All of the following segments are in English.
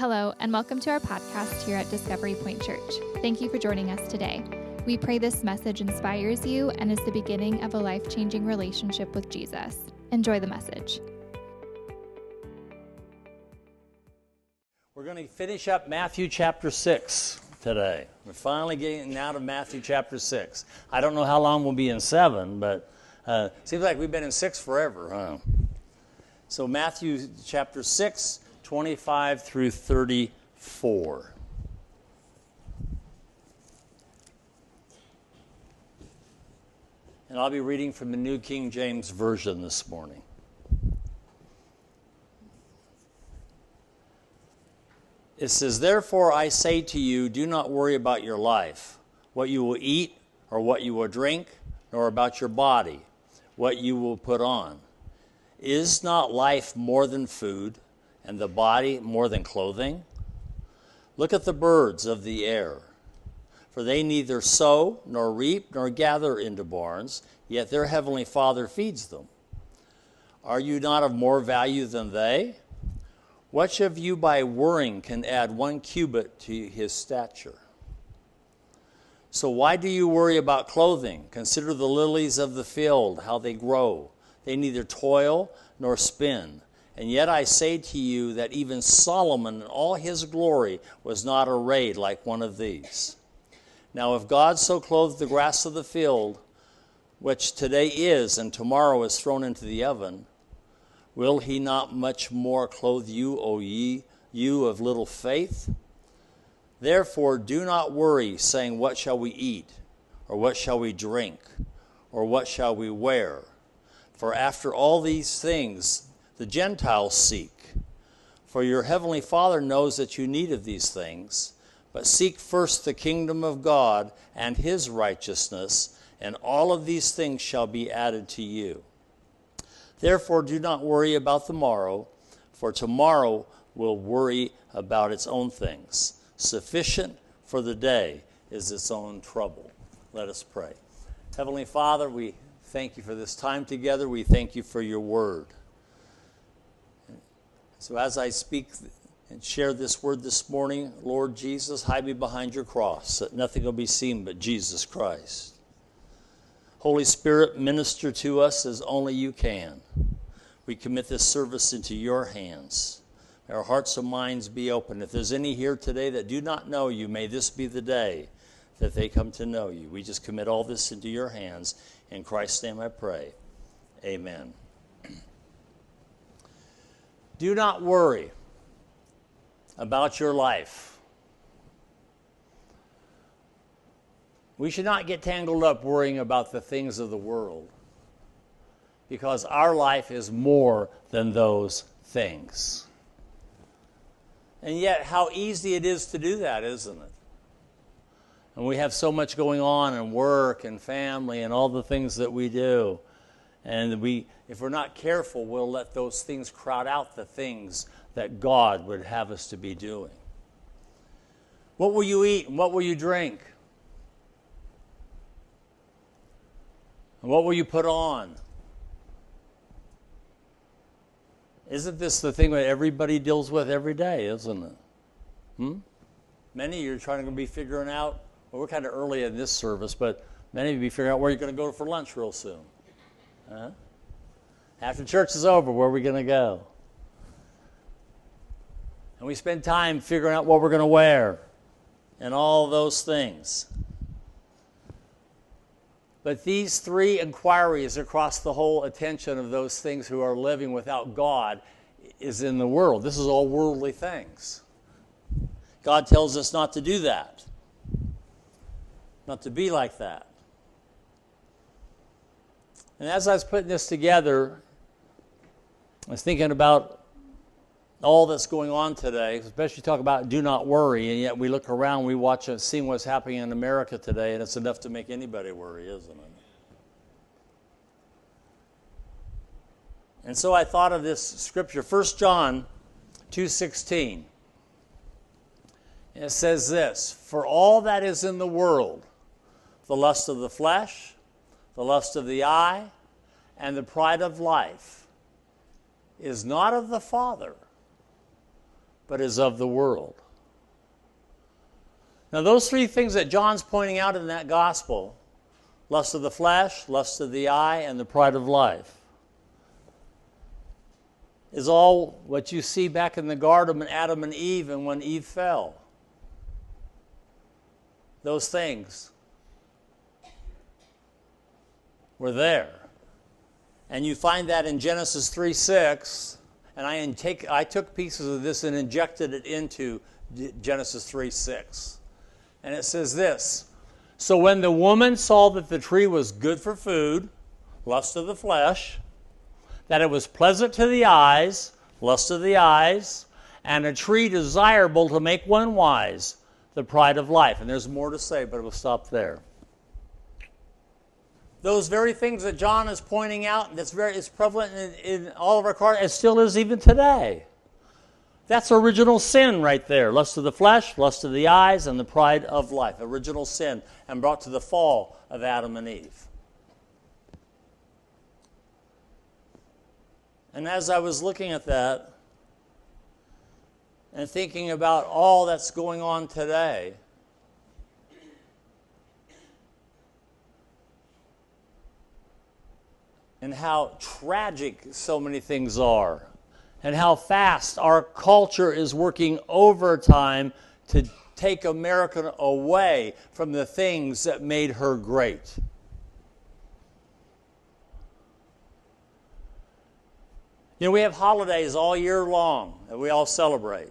Hello, and welcome to our podcast here at Discovery Point Church. Thank you for joining us today. We pray this message inspires you and is the beginning of a life changing relationship with Jesus. Enjoy the message. We're going to finish up Matthew chapter 6 today. We're finally getting out of Matthew chapter 6. I don't know how long we'll be in 7, but uh, seems like we've been in 6 forever, huh? So, Matthew chapter 6, 25 through 34. And I'll be reading from the New King James Version this morning. It says, Therefore I say to you, do not worry about your life, what you will eat or what you will drink, nor about your body, what you will put on. Is not life more than food? And the body more than clothing? Look at the birds of the air, for they neither sow nor reap nor gather into barns, yet their heavenly Father feeds them. Are you not of more value than they? Which of you by worrying can add one cubit to his stature? So why do you worry about clothing? Consider the lilies of the field, how they grow. They neither toil nor spin. And yet I say to you that even Solomon in all his glory was not arrayed like one of these. Now, if God so clothed the grass of the field, which today is and tomorrow is thrown into the oven, will he not much more clothe you, O ye, you of little faith? Therefore, do not worry, saying, What shall we eat? Or what shall we drink? Or what shall we wear? For after all these things, the Gentiles seek. For your heavenly Father knows that you need of these things. But seek first the kingdom of God and his righteousness, and all of these things shall be added to you. Therefore, do not worry about the morrow, for tomorrow will worry about its own things. Sufficient for the day is its own trouble. Let us pray. Heavenly Father, we thank you for this time together. We thank you for your word. So as I speak and share this word this morning, Lord Jesus, hide me behind your cross, that nothing will be seen but Jesus Christ. Holy Spirit, minister to us as only you can. We commit this service into your hands. May our hearts and minds be open. If there's any here today that do not know you, may this be the day that they come to know you. We just commit all this into your hands. In Christ's name I pray. Amen. Do not worry about your life. We should not get tangled up worrying about the things of the world because our life is more than those things. And yet, how easy it is to do that, isn't it? And we have so much going on in work and family and all the things that we do. And we, if we're not careful, we'll let those things crowd out the things that God would have us to be doing. What will you eat and what will you drink? And what will you put on? Isn't this the thing that everybody deals with every day, isn't it? Hmm? Many of you are trying to be figuring out, well, we're kind of early in this service, but many of you be figuring out where you're going to go for lunch real soon. Huh? After church is over, where are we going to go? And we spend time figuring out what we're going to wear and all those things. But these three inquiries across the whole attention of those things who are living without God is in the world. This is all worldly things. God tells us not to do that, not to be like that. And as I was putting this together, I was thinking about all that's going on today, especially talk about do not worry, and yet we look around, we watch and see what's happening in America today, and it's enough to make anybody worry, isn't it? And so I thought of this scripture, 1 John 2:16. It says this, "For all that is in the world, the lust of the flesh, the lust of the eye, and the pride of life is not of the Father, but is of the world. Now, those three things that John's pointing out in that gospel lust of the flesh, lust of the eye, and the pride of life is all what you see back in the garden when Adam and Eve and when Eve fell. Those things were there. And you find that in Genesis 3 6. And I, take, I took pieces of this and injected it into Genesis 3 6. And it says this So when the woman saw that the tree was good for food, lust of the flesh, that it was pleasant to the eyes, lust of the eyes, and a tree desirable to make one wise, the pride of life. And there's more to say, but we'll stop there. Those very things that John is pointing out, that's very is prevalent in, in all of our culture, it still is even today. That's original sin right there. Lust of the flesh, lust of the eyes, and the pride of life. Original sin, and brought to the fall of Adam and Eve. And as I was looking at that and thinking about all that's going on today, and how tragic so many things are and how fast our culture is working overtime to take America away from the things that made her great. You know, we have holidays all year long that we all celebrate.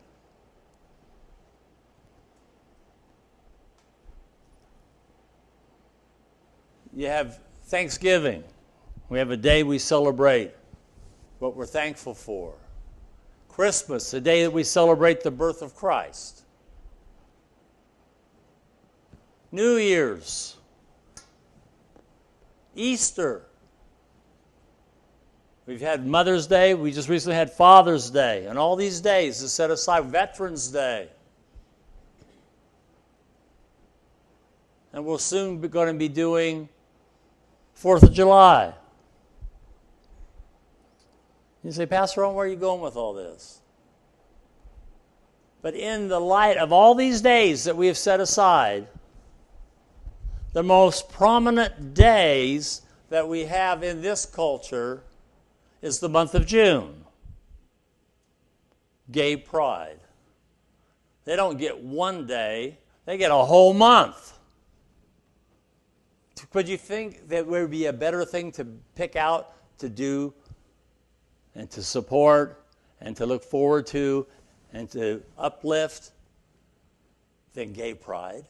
You have Thanksgiving. We have a day we celebrate what we're thankful for. Christmas, the day that we celebrate the birth of Christ. New Year's, Easter. We've had Mother's Day, we just recently had Father's Day, and all these days is set aside, Veterans Day. And we're soon going to be doing Fourth of July. You say, Pastor where are you going with all this? But in the light of all these days that we have set aside, the most prominent days that we have in this culture is the month of June. Gay Pride. They don't get one day, they get a whole month. Would you think that would be a better thing to pick out to do and to support and to look forward to and to uplift than gay pride.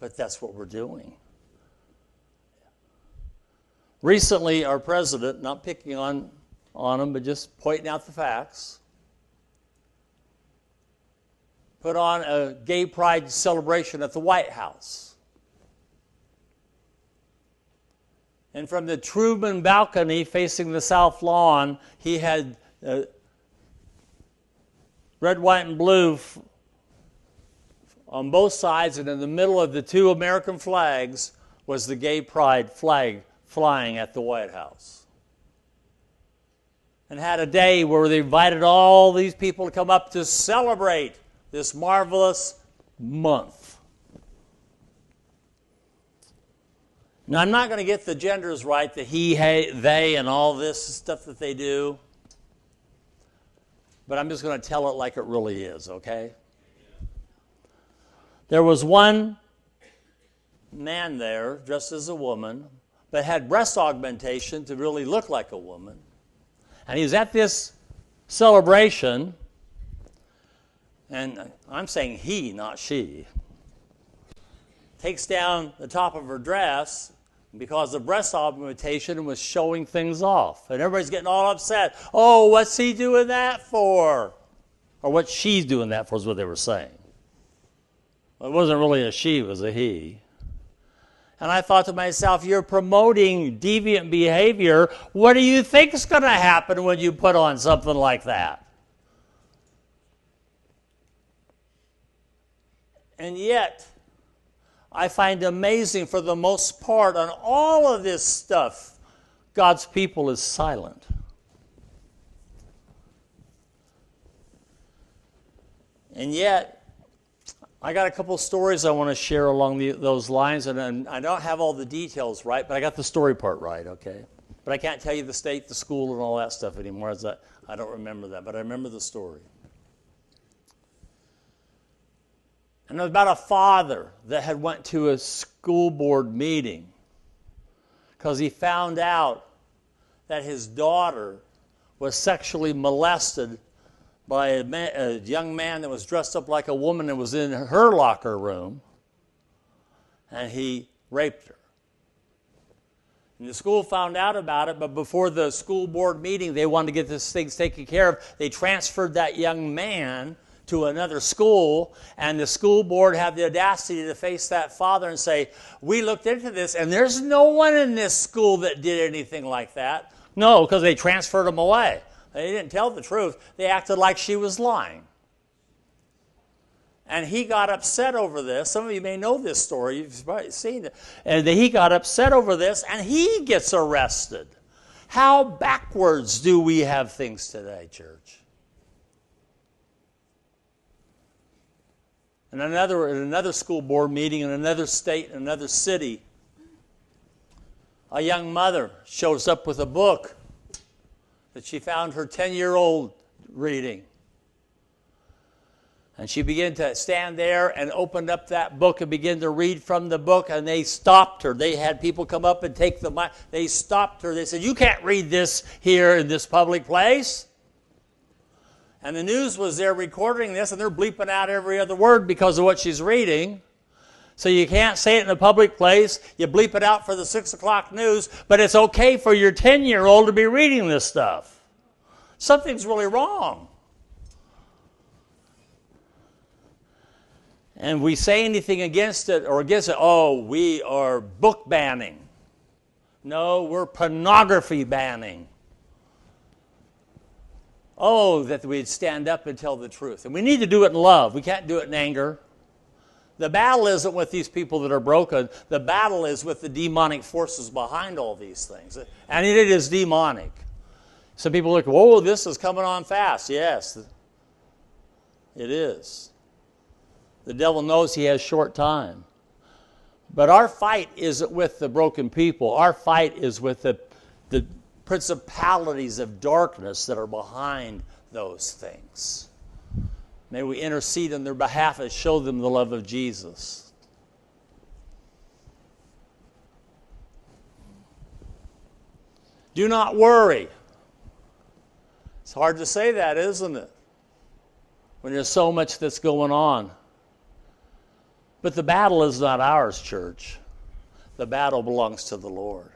But that's what we're doing. Recently, our president, not picking on, on him, but just pointing out the facts, put on a gay pride celebration at the White House. And from the Truman balcony facing the south lawn, he had uh, red, white, and blue f- on both sides, and in the middle of the two American flags was the gay pride flag flying at the White House. And had a day where they invited all these people to come up to celebrate this marvelous month. Now, I'm not going to get the genders right, the he, hey, they, and all this stuff that they do. But I'm just going to tell it like it really is, okay? There was one man there dressed as a woman, but had breast augmentation to really look like a woman. And he was at this celebration, and I'm saying he, not she takes down the top of her dress because the breast augmentation was showing things off. And everybody's getting all upset. Oh, what's he doing that for? Or what she's doing that for is what they were saying. Well, it wasn't really a she, it was a he. And I thought to myself, you're promoting deviant behavior. What do you think is going to happen when you put on something like that? And yet, I find amazing for the most part on all of this stuff, God's people is silent. And yet, I got a couple stories I want to share along the, those lines, and, I don't have all the details right, but I got the story part right, okay? But I can't tell you the state, the school, and all that stuff anymore. I, I don't remember that, but I remember the story. And it was about a father that had went to a school board meeting because he found out that his daughter was sexually molested by a, man, a, young man that was dressed up like a woman and was in her locker room, and he raped her. And the school found out about it, but before the school board meeting, they wanted to get this thing taken care of. They transferred that young man to another school, and the school board had the audacity to face that father and say, We looked into this, and there's no one in this school that did anything like that. No, because they transferred him away. They didn't tell the truth, they acted like she was lying. And he got upset over this. Some of you may know this story, you've probably seen it. And he got upset over this, and he gets arrested. How backwards do we have things today, church? In another, in another school board meeting in another state, in another city, a young mother shows up with a book that she found her 10 year old reading. And she began to stand there and opened up that book and begin to read from the book. And they stopped her. They had people come up and take the mic. They stopped her. They said, You can't read this here in this public place. And the news was there recording this, and they're bleeping out every other word because of what she's reading. So you can't say it in a public place. You bleep it out for the 6 o'clock news, but it's okay for your 10 year old to be reading this stuff. Something's really wrong. And we say anything against it or against it, oh, we are book banning. No, we're pornography banning. Oh, that we'd stand up and tell the truth. And we need to do it in love. We can't do it in anger. The battle isn't with these people that are broken. The battle is with the demonic forces behind all these things. And it is demonic. Some people look, whoa, this is coming on fast. Yes, it is. The devil knows he has short time. But our fight isn't with the broken people. Our fight is with the, the principalities of darkness that are behind those things. May we intercede on their behalf and show them the love of Jesus. Do not worry. It's hard to say that, isn't it? When there's so much that's going on. But the battle is not ours, church. The battle belongs to the Lord.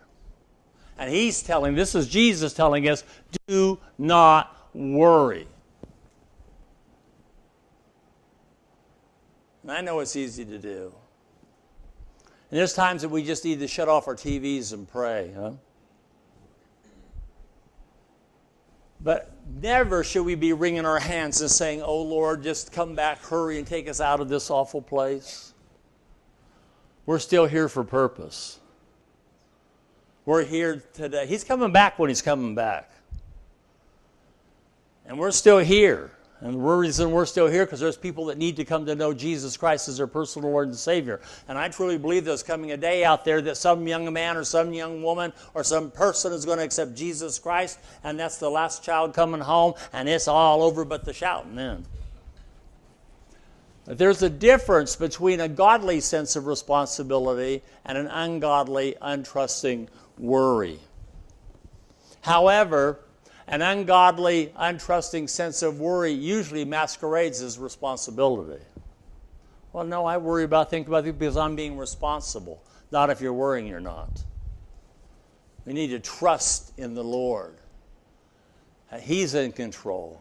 And he's telling, this is Jesus telling us, do not worry. And I know it's easy to do. And there's times that we just need to shut off our TVs and pray, huh? But never should we be wringing our hands and saying, Oh Lord, just come back, hurry, and take us out of this awful place. We're still here for purpose. We're here today. He's coming back when He's coming back. And we're still here. And the reason we're still here because there's people that need to come to know Jesus Christ as their personal Lord and Savior. And I truly believe there's coming a day out there that some young man or some young woman or some person is going to accept Jesus Christ, and that's the last child coming home, and it's all over but the shouting then. But there's a difference between a godly sense of responsibility and an ungodly, untrusting worry. However, an ungodly, untrusting sense of worry usually masquerades as responsibility. Well, no, I worry about things about things because I'm being responsible, not if you're worrying you're not. We need to trust in the Lord. He's in control.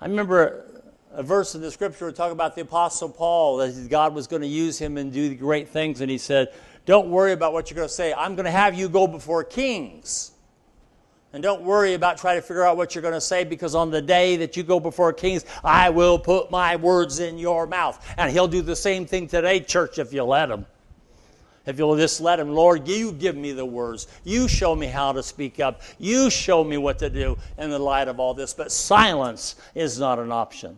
I remember a verse in the scripture talking about the Apostle Paul, that God was going to use him and do great things, and he said, don't worry about what you're going to say. I'm going to have you go before kings. And don't worry about trying to figure out what you're going to say because on the day that you go before kings, I will put my words in your mouth. And he'll do the same thing today, church, if you let him. If you'll just let Him, Lord, you give me the words. You show me how to speak up. You show me what to do in the light of all this. But silence is not an option.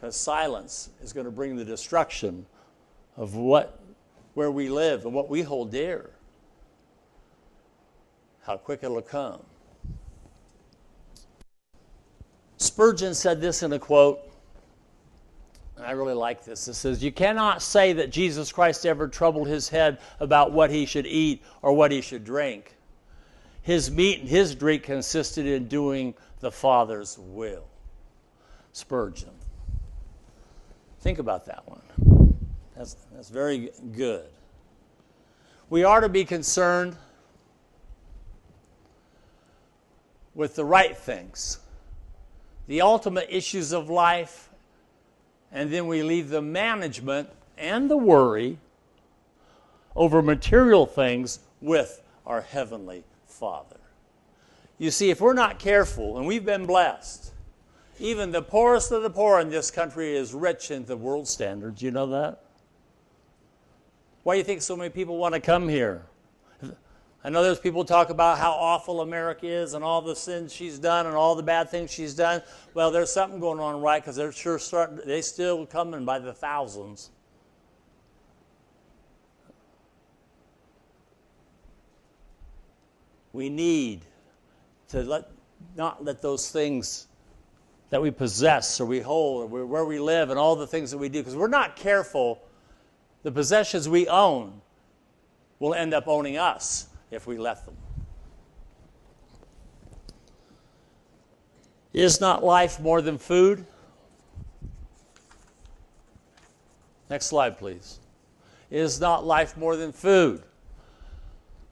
Because silence is going to bring the destruction of what, where we live and what we hold dear. How quick it'll come. Spurgeon said this in a quote. And I really like this. It says, You cannot say that Jesus Christ ever troubled his head about what he should eat or what he should drink. His meat and his drink consisted in doing the Father's will. Spurgeon. Think about that one. That's, that's very good. We are to be concerned with the right things the ultimate issues of life, and then we leave the management and the worry over material things with our Heavenly Father. You see, if we're not careful, and we've been blessed, even the poorest of the poor in this country is rich in the world standards. You know that? Why do you think so many people want to come here? I know there's people talk about how awful America is and all the sins she's done and all the bad things she's done. Well, there's something going on right because they're sure starting. They still coming by the thousands. We need to let not let those things that we possess or we hold or where we live and all the things that we do because we're not careful. The possessions we own will end up owning us if we let them. Is not life more than food? Next slide, please. Is not life more than food?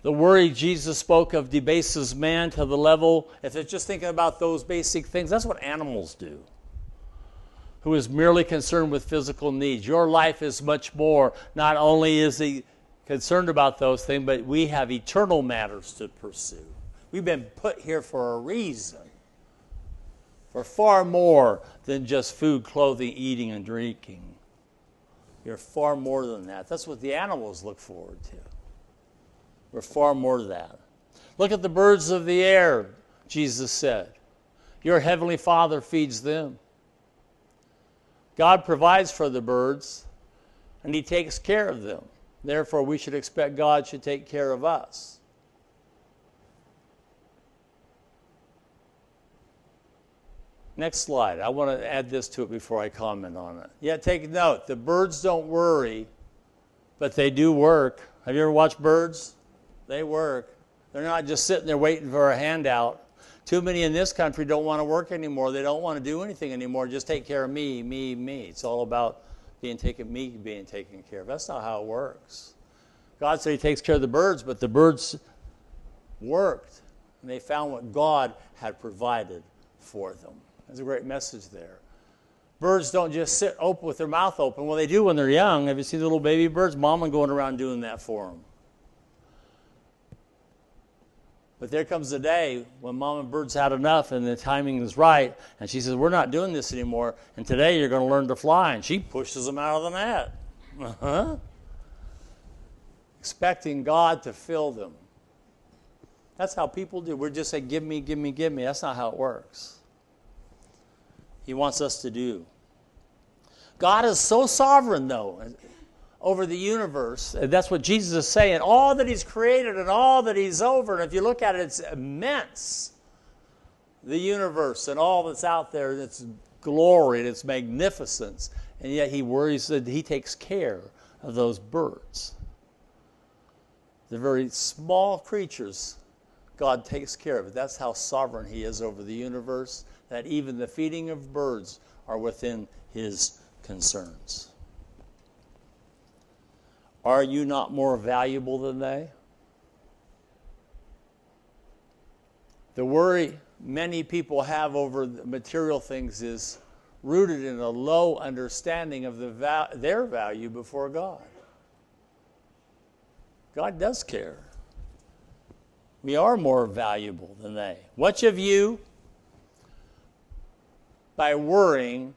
The worry Jesus spoke of debases man to the level, if it's just thinking about those basic things, that's what animals do. Who is merely concerned with physical needs. Your life is much more. Not only is he concerned about those things, but we have eternal matters to pursue. We've been put here for a reason, for far more than just food, clothing, eating, and drinking. You're far more than that. That's what the animals look forward to. We're far more than that. Look at the birds of the air, Jesus said. Your heavenly Father feeds them. God provides for the birds, and He takes care of them. Therefore, we should expect God should take care of us. Next slide. I want to add this to it before I comment on it. Yeah, take note. The birds don't worry, but they do work. Have you ever watched birds? They work. They're not just sitting there waiting for a handout. Too many in this country don't want to work anymore. They don't want to do anything anymore. Just take care of me, me, me. It's all about being taken, me being taken care of. That's not how it works. God said He takes care of the birds, but the birds worked, and they found what God had provided for them. There's a great message there. Birds don't just sit open with their mouth open. Well, they do when they're young. Have you seen the little baby birds? Mama going around doing that for them. But there comes a day when mom and Bird's had enough and the timing is right, and she says, We're not doing this anymore, and today you're going to learn to fly. And she pushes them out of the net. Uh-huh. Expecting God to fill them. That's how people do. We're just saying, Give me, give me, give me. That's not how it works. He wants us to do. God is so sovereign, though over the universe. That's what Jesus is saying. All that He's created and all that He's over. And if you look at it, it's immense. The universe and all that's out there, its glory and its magnificence. And yet He worries that He takes care of those birds. The very small creatures, God takes care of it. That's how sovereign He is over the universe, that even the feeding of birds are within His concerns. Are you not more valuable than they? The worry many people have over material things is rooted in a low understanding of the their value before God. God does care. We are more valuable than they. Which of you, by worrying,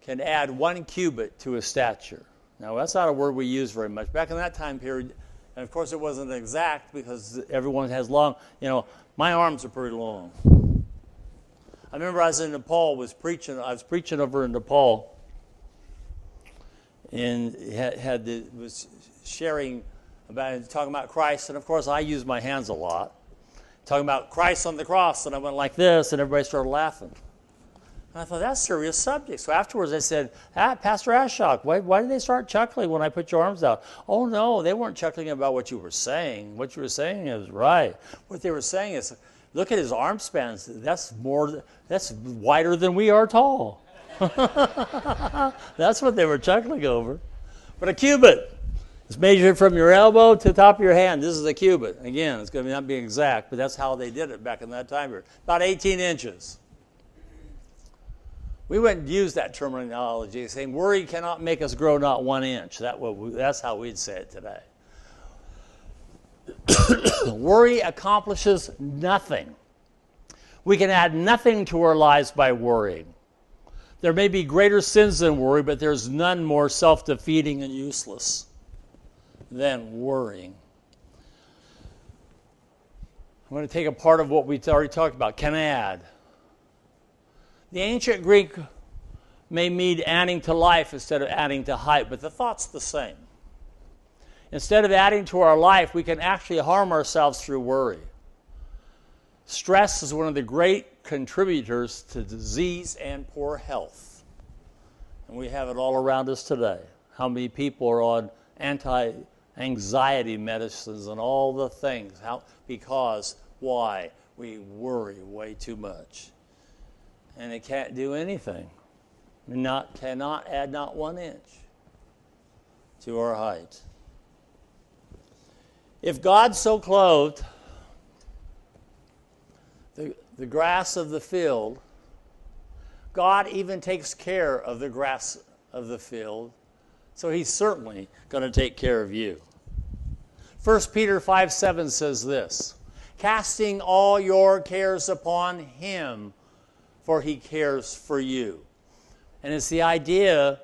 can add one cubit to his stature? Now, that's not a word we use very much. Back in that time period, and of course it wasn't exact because everyone has long, you know, my arms are pretty long. I remember I was in Nepal, was preaching, I was preaching over in Nepal, and had, had the, was sharing about, talking about Christ, and of course I use my hands a lot. Talking about Christ on the cross, and I went like this, and everybody started laughing. And I thought, that's a serious subject. So afterwards I said, ah, Pastor Ashok, why, why did they start chuckling when I put your arms out? Oh, no, they weren't chuckling about what you were saying. What you were saying is right. What they were saying is, look at his arm spans. That's more, that's wider than we are tall. that's what they were chuckling over. But a cubit is measured from your elbow to the top of your hand. This is a cubit. Again, it's going to not be exact, but that's how they did it back in that time period. About 18 inches. We wouldn't use that terminology, saying worry cannot make us grow not one inch. That we, that's how we'd say it today. worry accomplishes nothing. We can add nothing to our lives by worrying. There may be greater sins than worry, but there's none more self defeating and useless than worrying. I'm going to take a part of what we already talked about. Can I add. The ancient Greek may mean adding to life instead of adding to height, but the thought's the same. Instead of adding to our life, we can actually harm ourselves through worry. Stress is one of the great contributors to disease and poor health. And we have it all around us today. How many people are on anti anxiety medicines and all the things? How, because, why? We worry way too much and it can't do anything. Not cannot add not one inch to our height. If God so clothed the, the grass of the field, God even takes care of the grass of the field, so He's certainly going to take care of you. 1 Peter 5 7 says this Casting all your cares upon Him for he cares for you. And it's the idea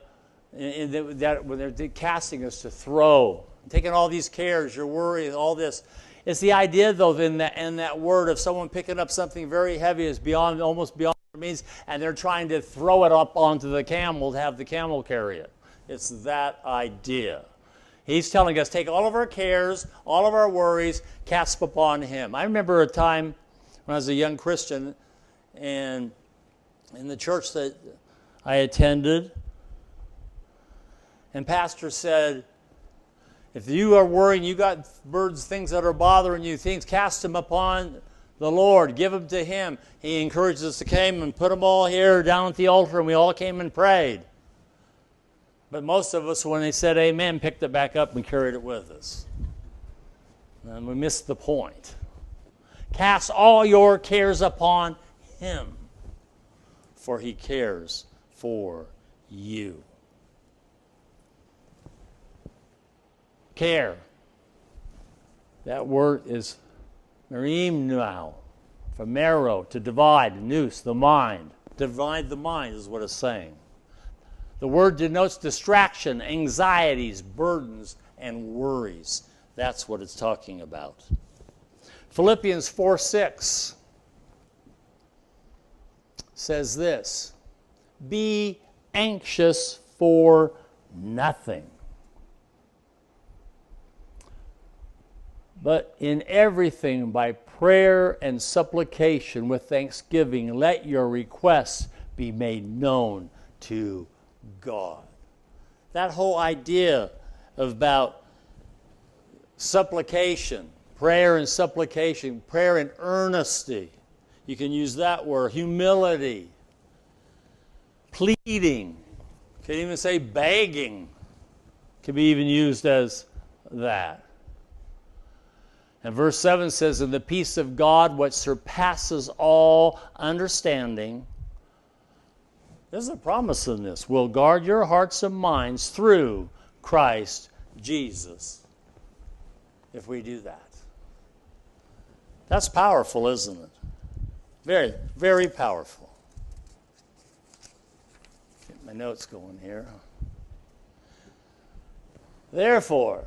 that when they're casting us to throw, taking all these cares, your worries, all this. It's the idea, though, in that, in that word of someone picking up something very heavy is beyond, almost beyond their means, and they're trying to throw it up onto the camel to have the camel carry it. It's that idea. He's telling us, take all of our cares, all of our worries, cast upon Him. I remember a time when I was a young Christian, and in the church that I attended. And pastor said, if you are worrying, you got birds, things that are bothering you, things, cast them upon the Lord, give them to Him. He encouraged us to come and put them all here down at the altar, and we all came and prayed. But most of us, when they said amen, picked it back up and carried it with us. And we missed the point. Cast all your cares upon Him for he cares for you. Care. That word is merimnau, from marrow, to divide, nous, the mind. Divide the mind is what it's saying. The word denotes distraction, anxieties, burdens, and worries. That's what it's talking about. Philippians 4 6 says this Be anxious for nothing. But in everything, by prayer and supplication with thanksgiving, let your requests be made known to God. That whole idea about supplication, prayer and supplication, prayer and earnesty, you can use that word humility, pleading. You Can even say begging. Can be even used as that. And verse 7 says, And the peace of God, which surpasses all understanding, there's a promise in this, will guard your hearts and minds through Christ Jesus. If we do that. That's powerful, isn't it? Very, very powerful. Get my notes going here. Therefore,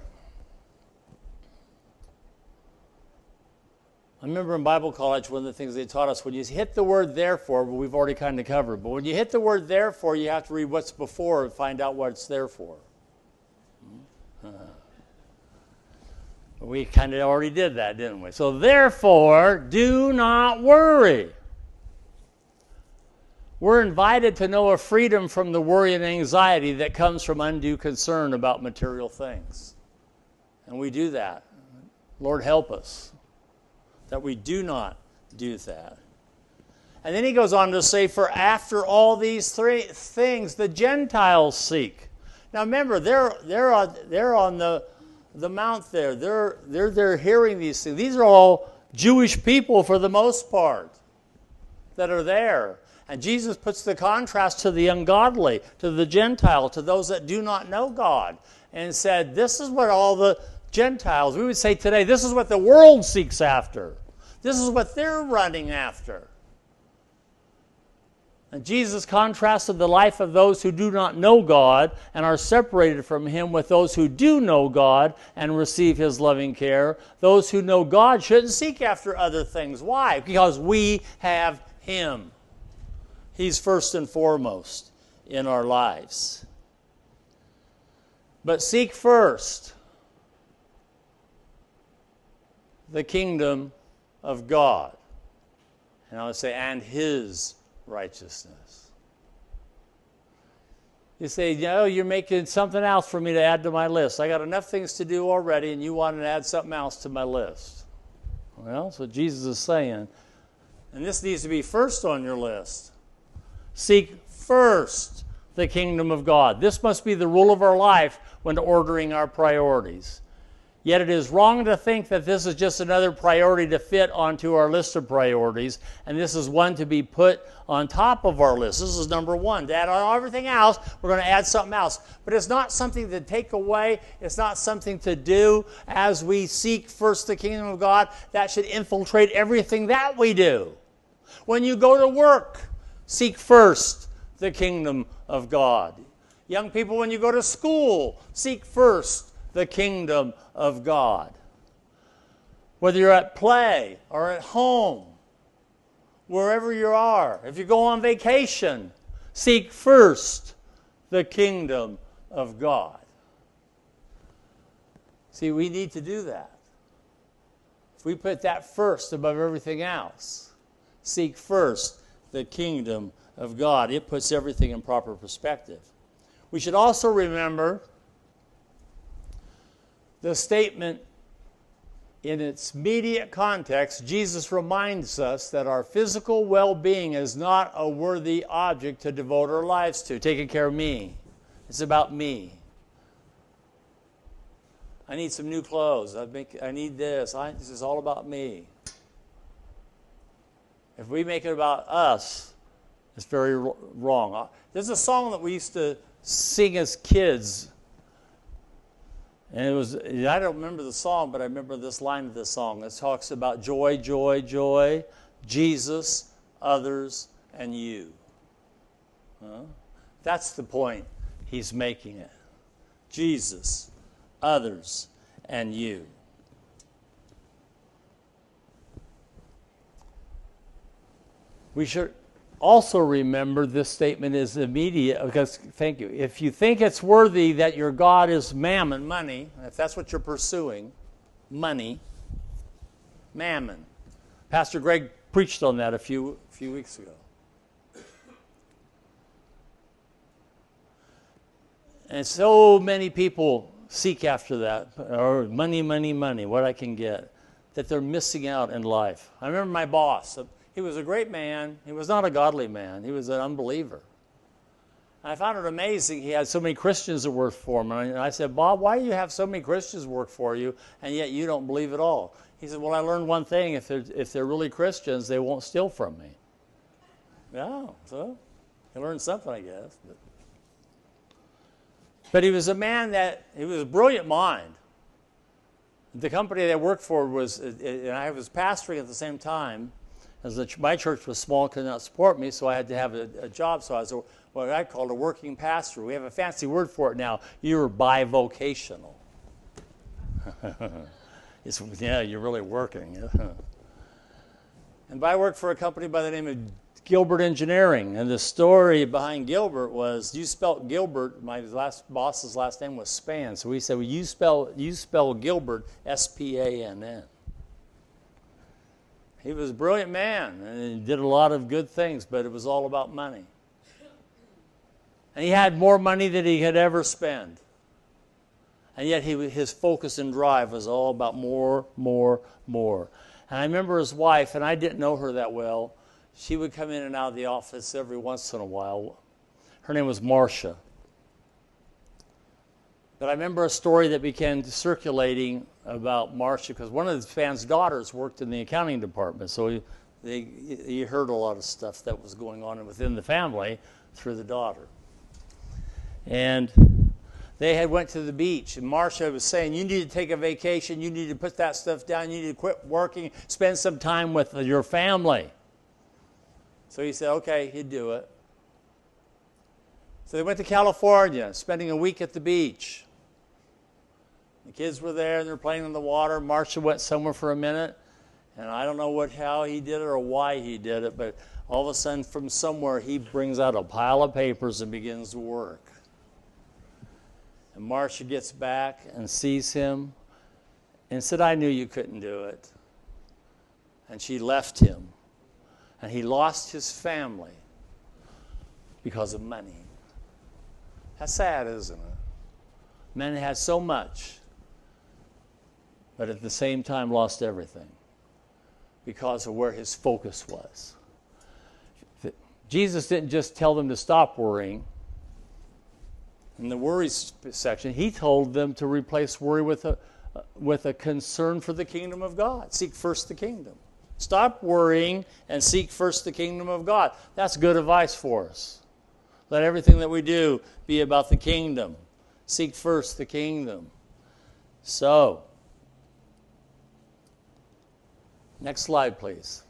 I remember in Bible college, one of the things they taught us when you hit the word therefore, we've already kind of covered, but when you hit the word therefore, you have to read what's before and find out what it's there for. Uh, we kind of already did that, didn't we? So, therefore, do not worry. We're invited to know a freedom from the worry and anxiety that comes from undue concern about material things. And we do that. Lord, help us that we do not do that. And then he goes on to say, For after all these three things the Gentiles seek. Now remember, they're, they're, on, they're on the, the mount there. They're, they're, they're hearing these things. These are all Jewish people for the most part that are there. And Jesus puts the contrast to the ungodly, to the Gentile, to those that do not know God, and said, This is what all the Gentiles, we would say today, this is what the world seeks after. This is what they're running after. Jesus contrasted the life of those who do not know God and are separated from Him with those who do know God and receive His loving care. Those who know God shouldn't seek after other things. Why? Because we have Him. He's first and foremost in our lives. But seek first the kingdom of God. And I would say, and his righteousness. You say, you know, you're making something else for me to add to my list. I got enough things to do already, and you want to add something else to my list. Well, that's what Jesus is saying. And this needs to be first on your list. Seek first the kingdom of God. This must be the rule of our life when ordering our priorities. Yet it is wrong to think that this is just another priority to fit onto our list of priorities, and this is one to be put on top of our list. This is number one. To add on everything else, we're going to add something else. But it's not something to take away, it's not something to do as we seek first the kingdom of God. That should infiltrate everything that we do. When you go to work, seek first the kingdom of God. Young people, when you go to school, seek first the kingdom of God. Whether you're at play or at home, wherever you are, if you go on vacation, seek first the kingdom of God. See, we need to do that. If we put that first above everything else, seek first the kingdom of God, it puts everything in proper perspective. We should also remember the statement in its immediate context, Jesus reminds us that our physical well being is not a worthy object to devote our lives to. Taking care of me. It's about me. I need some new clothes. I, make, I need this. I, this is all about me. If we make it about us, it's very wrong. Uh, there's a song that we used to sing as kids and it was, I don't remember the song, but I remember this line of the song. It talks about joy, joy, joy, Jesus, others, and you. Huh? That's the point he's making it. Jesus, others, and you. We should also remember this statement is immediate because thank you. If you think it's worthy that your god is mammon money if that's what you're pursuing money mammon. Pastor greg preached on that a few few weeks ago. And so many people seek after that or money money money what i can get that they're missing out in life. I remember my boss he was a great man. He was not a godly man. He was an unbeliever. And I found it amazing he had so many Christians that worked for him. And I said, Bob, why do you have so many Christians work for you and yet you don't believe at all? He said, Well, I learned one thing. If they're, if they're really Christians, they won't steal from me. Yeah, so he learned something, I guess. But, but he was a man that, he was a brilliant mind. The company that worked for was, and I was pastoring at the same time, as my church was small, could not support me, so I had to have a, a job. So I was a, what I called a working pastor. We have a fancy word for it now. You're bivocational. it's, yeah, you're really working. and I worked for a company by the name of Gilbert Engineering, and the story behind Gilbert was you spelled Gilbert. My last boss's last name was Span. so we said, "Well, you spell you spell Gilbert S P A N N." He was a brilliant man and he did a lot of good things, but it was all about money. And he had more money than he could ever spend. And yet he, his focus and drive was all about more, more, more. And I remember his wife, and I didn't know her that well she would come in and out of the office every once in a while. Her name was Marcia. But I remember a story that began circulating about Marcia because one of the fans' daughters worked in the accounting department. So he, heard a lot of stuff that was going on within the family through the daughter. And they had went to the beach and Marcia was saying, you need to take a vacation. You need to put that stuff down. You need to quit working. Spend some time with your family. So he said, okay, he'd do it. So they went to California, spending a week at the beach. The kids were there and they're playing in the water. Marcia went somewhere for a minute, and I don't know what how he did it or why he did it, but all of a sudden from somewhere he brings out a pile of papers and begins to work. And Marcia gets back and sees him and said, I knew you couldn't do it. And she left him and he lost his family because of money. That's sad, isn't it? Men had so much, but at the same time lost everything because of where his focus was. Jesus didn't just tell them to stop worrying. In the worry section, he told them to replace worry with a, uh, with a concern for the kingdom of God. Seek first the kingdom. Stop worrying and seek first the kingdom of God. That's good advice for us. Let everything that we do be about the kingdom. Seek first the kingdom. So, next slide, please.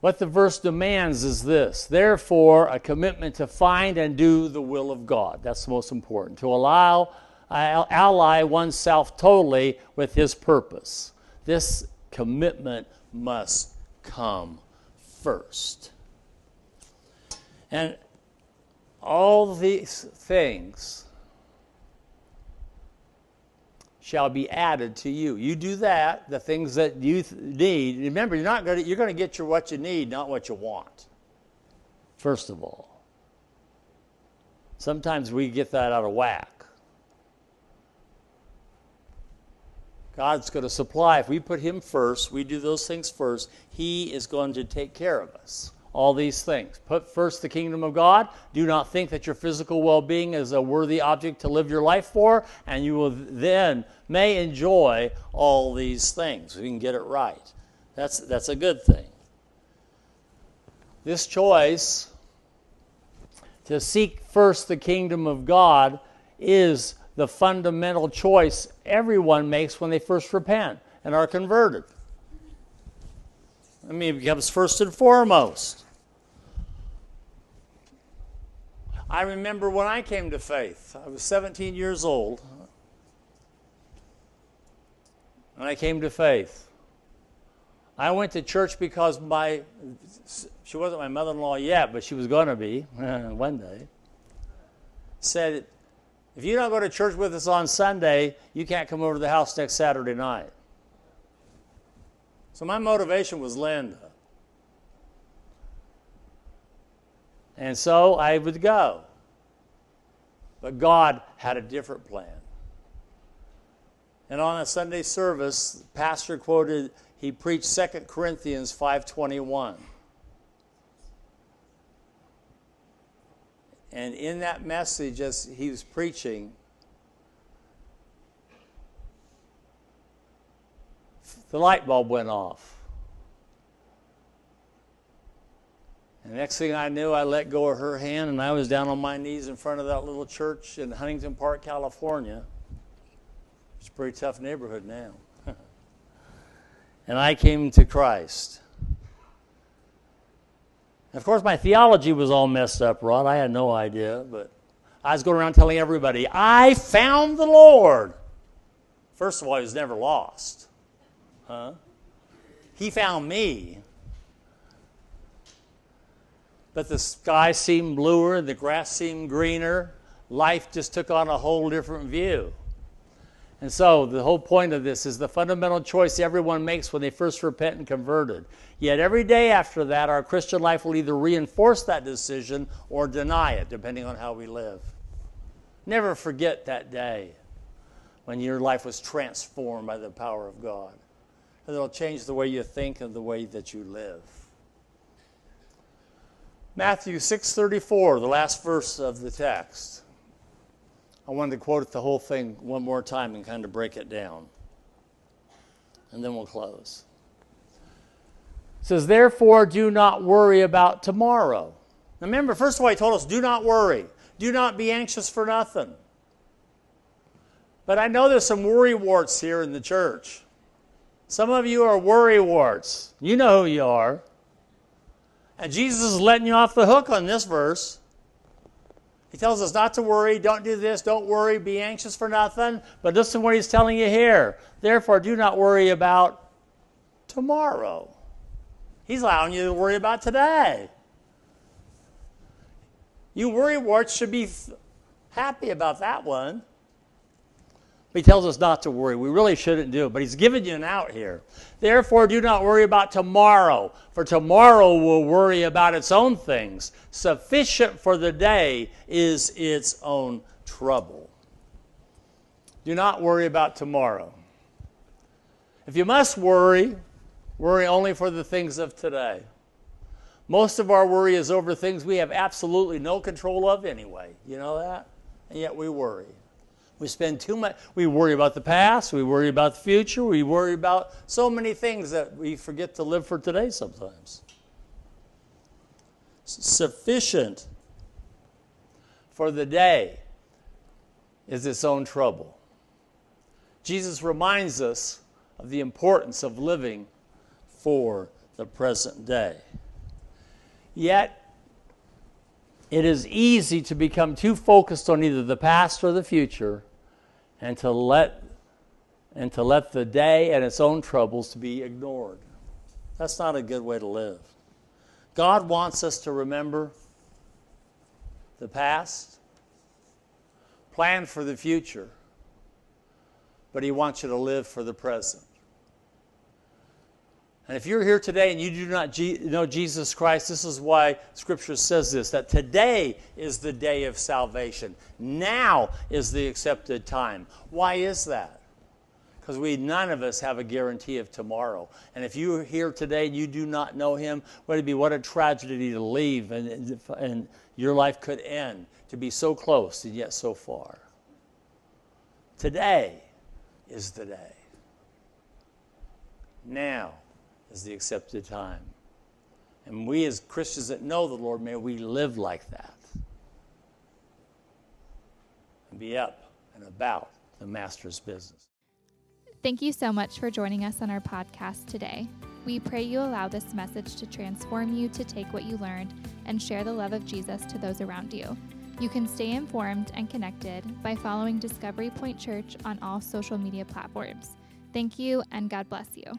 What the verse demands is this therefore, a commitment to find and do the will of God. That's the most important. To allow, uh, ally oneself totally with His purpose. This commitment must come first. And all these things shall be added to you. You do that, the things that you need. Remember, you're not going to, you're going to get your what you need, not what you want. First of all. Sometimes we get that out of whack. God's going to supply. If we put Him first, we do those things first, He is going to take care of us. All these things. Put first the kingdom of God. Do not think that your physical well being is a worthy object to live your life for, and you will then may enjoy all these things. We can get it right. That's, that's a good thing. This choice to seek first the kingdom of God is the fundamental choice everyone makes when they first repent and are converted. I mean, it becomes first and foremost. I remember when I came to faith, I was 17 years old, and I came to faith. I went to church because my, she wasn't my mother in law yet, but she was going to be one day, said, if you don't go to church with us on Sunday, you can't come over to the house next Saturday night. So my motivation was Linda. And so I would go. But God had a different plan. And on a Sunday service, the pastor quoted, he preached 2 Corinthians 521. And in that message, as he was preaching, the light bulb went off. And the next thing I knew, I let go of her hand and I was down on my knees in front of that little church in Huntington Park, California. It's a pretty tough neighborhood now. and I came to Christ. of course, my theology was all messed up, Rod. I had no idea, but I was going around telling everybody, I found the Lord. First of all, he was never lost. Huh? He found me. But the sky seemed bluer, the grass seemed greener. Life just took on a whole different view. And so, the whole point of this is the fundamental choice everyone makes when they first repent and converted. Yet, every day after that, our Christian life will either reinforce that decision or deny it, depending on how we live. Never forget that day when your life was transformed by the power of God. And it'll change the way you think and the way that you live. Matthew 6:34, the last verse of the text. I wanted to quote the whole thing one more time and kind of break it down. And then we'll close. It says, Therefore, do not worry about tomorrow. Now remember, first of all, he told us, do not worry. Do not be anxious for nothing. But I know there's some worry warts here in the church. Some of you are worry warts. You know who you are. And Jesus is letting you off the hook on this verse. He tells us not to worry, don't do this, don't worry, be anxious for nothing. But listen to what he's telling you here. Therefore, do not worry about tomorrow. He's allowing you to worry about today. You worry warts should be happy about that one. He tells us not to worry. We really shouldn't do it, but he's given you an out here. Therefore, do not worry about tomorrow, for tomorrow will worry about its own things. Sufficient for the day is its own trouble. Do not worry about tomorrow. If you must worry, worry only for the things of today. Most of our worry is over things we have absolutely no control of anyway. You know that? And yet we worry. We spend too much, we worry about the past, we worry about the future, we worry about so many things that we forget to live for today sometimes. Sufficient for the day is its own trouble. Jesus reminds us of the importance of living for the present day. Yet, it is easy to become too focused on either the past or the future and to let and to let the day and its own troubles to be ignored. That's not a good way to live. God wants us to remember the past, plan for the future, but he wants you to live for the present. And if you're here today and you do not know Jesus Christ, this is why Scripture says this that today is the day of salvation. Now is the accepted time. Why is that? Because we none of us have a guarantee of tomorrow. And if you're here today and you do not know Him, would it be what a tragedy to leave and, and your life could end to be so close and yet so far. Today is the day. Now is the accepted time. And we, as Christians that know the Lord, may we live like that and be up and about the Master's business. Thank you so much for joining us on our podcast today. We pray you allow this message to transform you to take what you learned and share the love of Jesus to those around you. You can stay informed and connected by following Discovery Point Church on all social media platforms. Thank you, and God bless you.